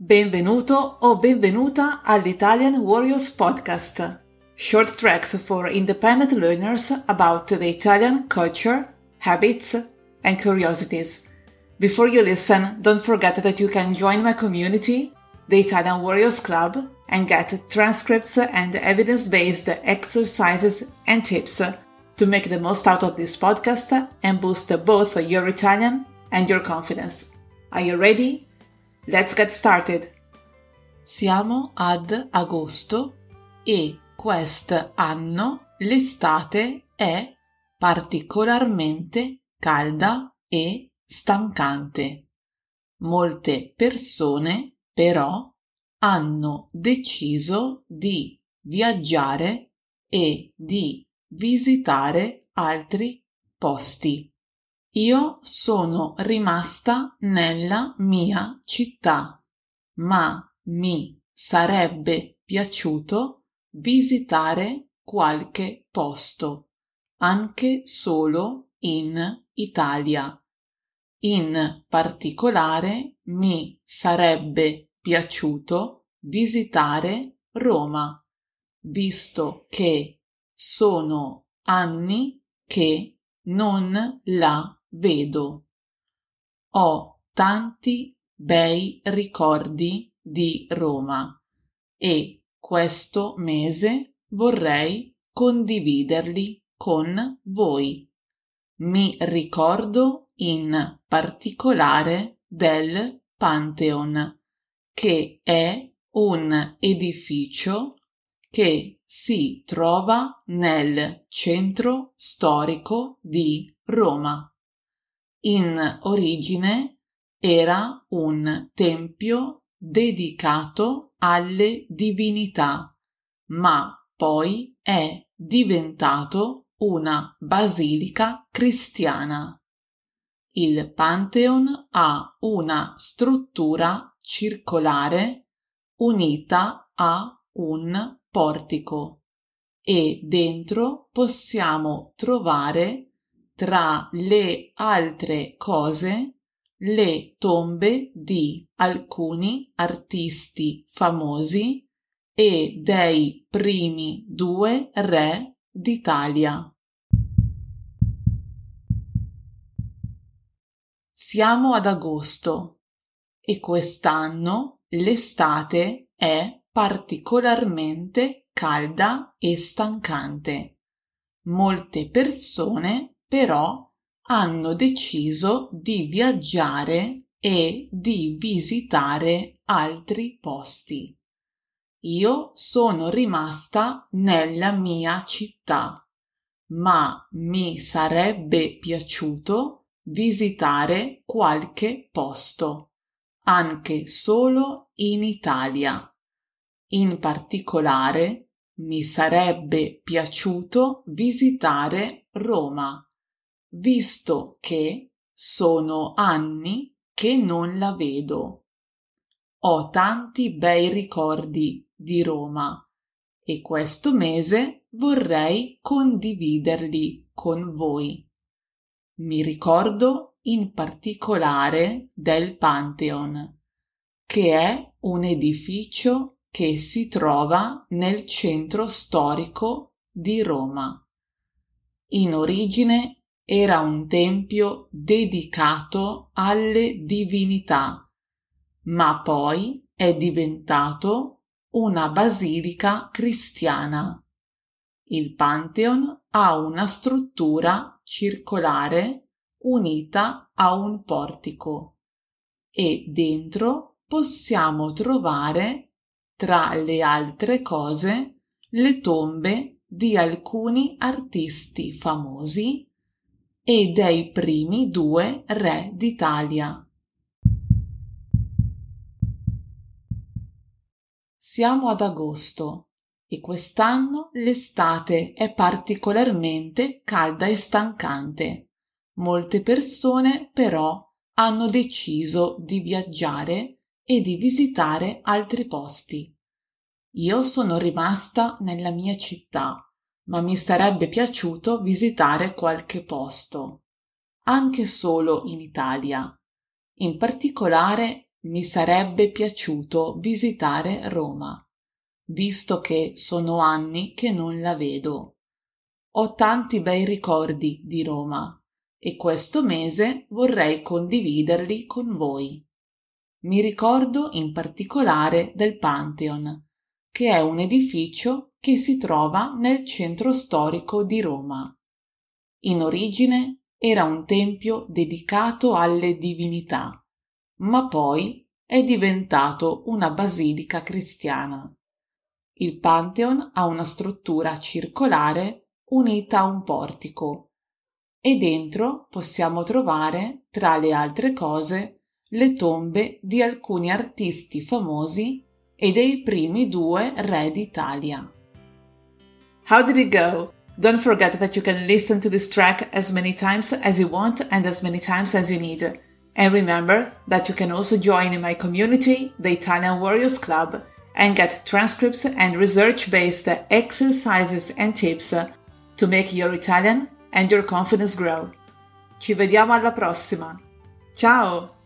Benvenuto o benvenuta all'Italian Warriors Podcast. Short tracks for independent learners about the Italian culture, habits, and curiosities. Before you listen, don't forget that you can join my community, the Italian Warriors Club, and get transcripts and evidence based exercises and tips to make the most out of this podcast and boost both your Italian and your confidence. Are you ready? Let's get started! Siamo ad agosto e quest'anno l'estate è particolarmente calda e stancante. Molte persone però hanno deciso di viaggiare e di visitare altri posti. Io sono rimasta nella mia città, ma mi sarebbe piaciuto visitare qualche posto, anche solo in Italia. In particolare mi sarebbe piaciuto visitare Roma, visto che sono anni che non la vedo. Ho tanti bei ricordi di Roma e questo mese vorrei condividerli con voi. Mi ricordo in particolare del Pantheon, che è un edificio che si trova nel centro storico di Roma. In origine era un tempio dedicato alle divinità, ma poi è diventato una basilica cristiana. Il Pantheon ha una struttura circolare unita a un portico e dentro possiamo trovare tra le altre cose le tombe di alcuni artisti famosi e dei primi due re d'Italia. Siamo ad agosto e quest'anno l'estate è particolarmente calda e stancante. Molte persone però hanno deciso di viaggiare e di visitare altri posti. Io sono rimasta nella mia città, ma mi sarebbe piaciuto visitare qualche posto, anche solo in Italia. In particolare mi sarebbe piaciuto visitare Roma, visto che sono anni che non la vedo. Ho tanti bei ricordi di Roma e questo mese vorrei condividerli con voi. Mi ricordo in particolare del Pantheon, che è un edificio che si trova nel centro storico di Roma. In origine era un tempio dedicato alle divinità, ma poi è diventato una basilica cristiana. Il Pantheon ha una struttura circolare unita a un portico e dentro possiamo trovare, tra le altre cose, le tombe di alcuni artisti famosi e dei primi due re d'Italia. Siamo ad agosto e quest'anno l'estate è particolarmente calda e stancante. Molte persone però hanno deciso di viaggiare e di visitare altri posti. Io sono rimasta nella mia città ma mi sarebbe piaciuto visitare qualche posto, anche solo in Italia. In particolare mi sarebbe piaciuto visitare Roma, visto che sono anni che non la vedo. Ho tanti bei ricordi di Roma e questo mese vorrei condividerli con voi. Mi ricordo in particolare del Pantheon, che è un edificio che si trova nel centro storico di Roma. In origine era un tempio dedicato alle divinità, ma poi è diventato una basilica cristiana. Il Pantheon ha una struttura circolare unita a un portico e dentro possiamo trovare, tra le altre cose, le tombe di alcuni artisti famosi e dei primi due re d'Italia. How did it go? Don't forget that you can listen to this track as many times as you want and as many times as you need. And remember that you can also join in my community, the Italian Warriors Club, and get transcripts and research based exercises and tips to make your Italian and your confidence grow. Ci vediamo alla prossima! Ciao!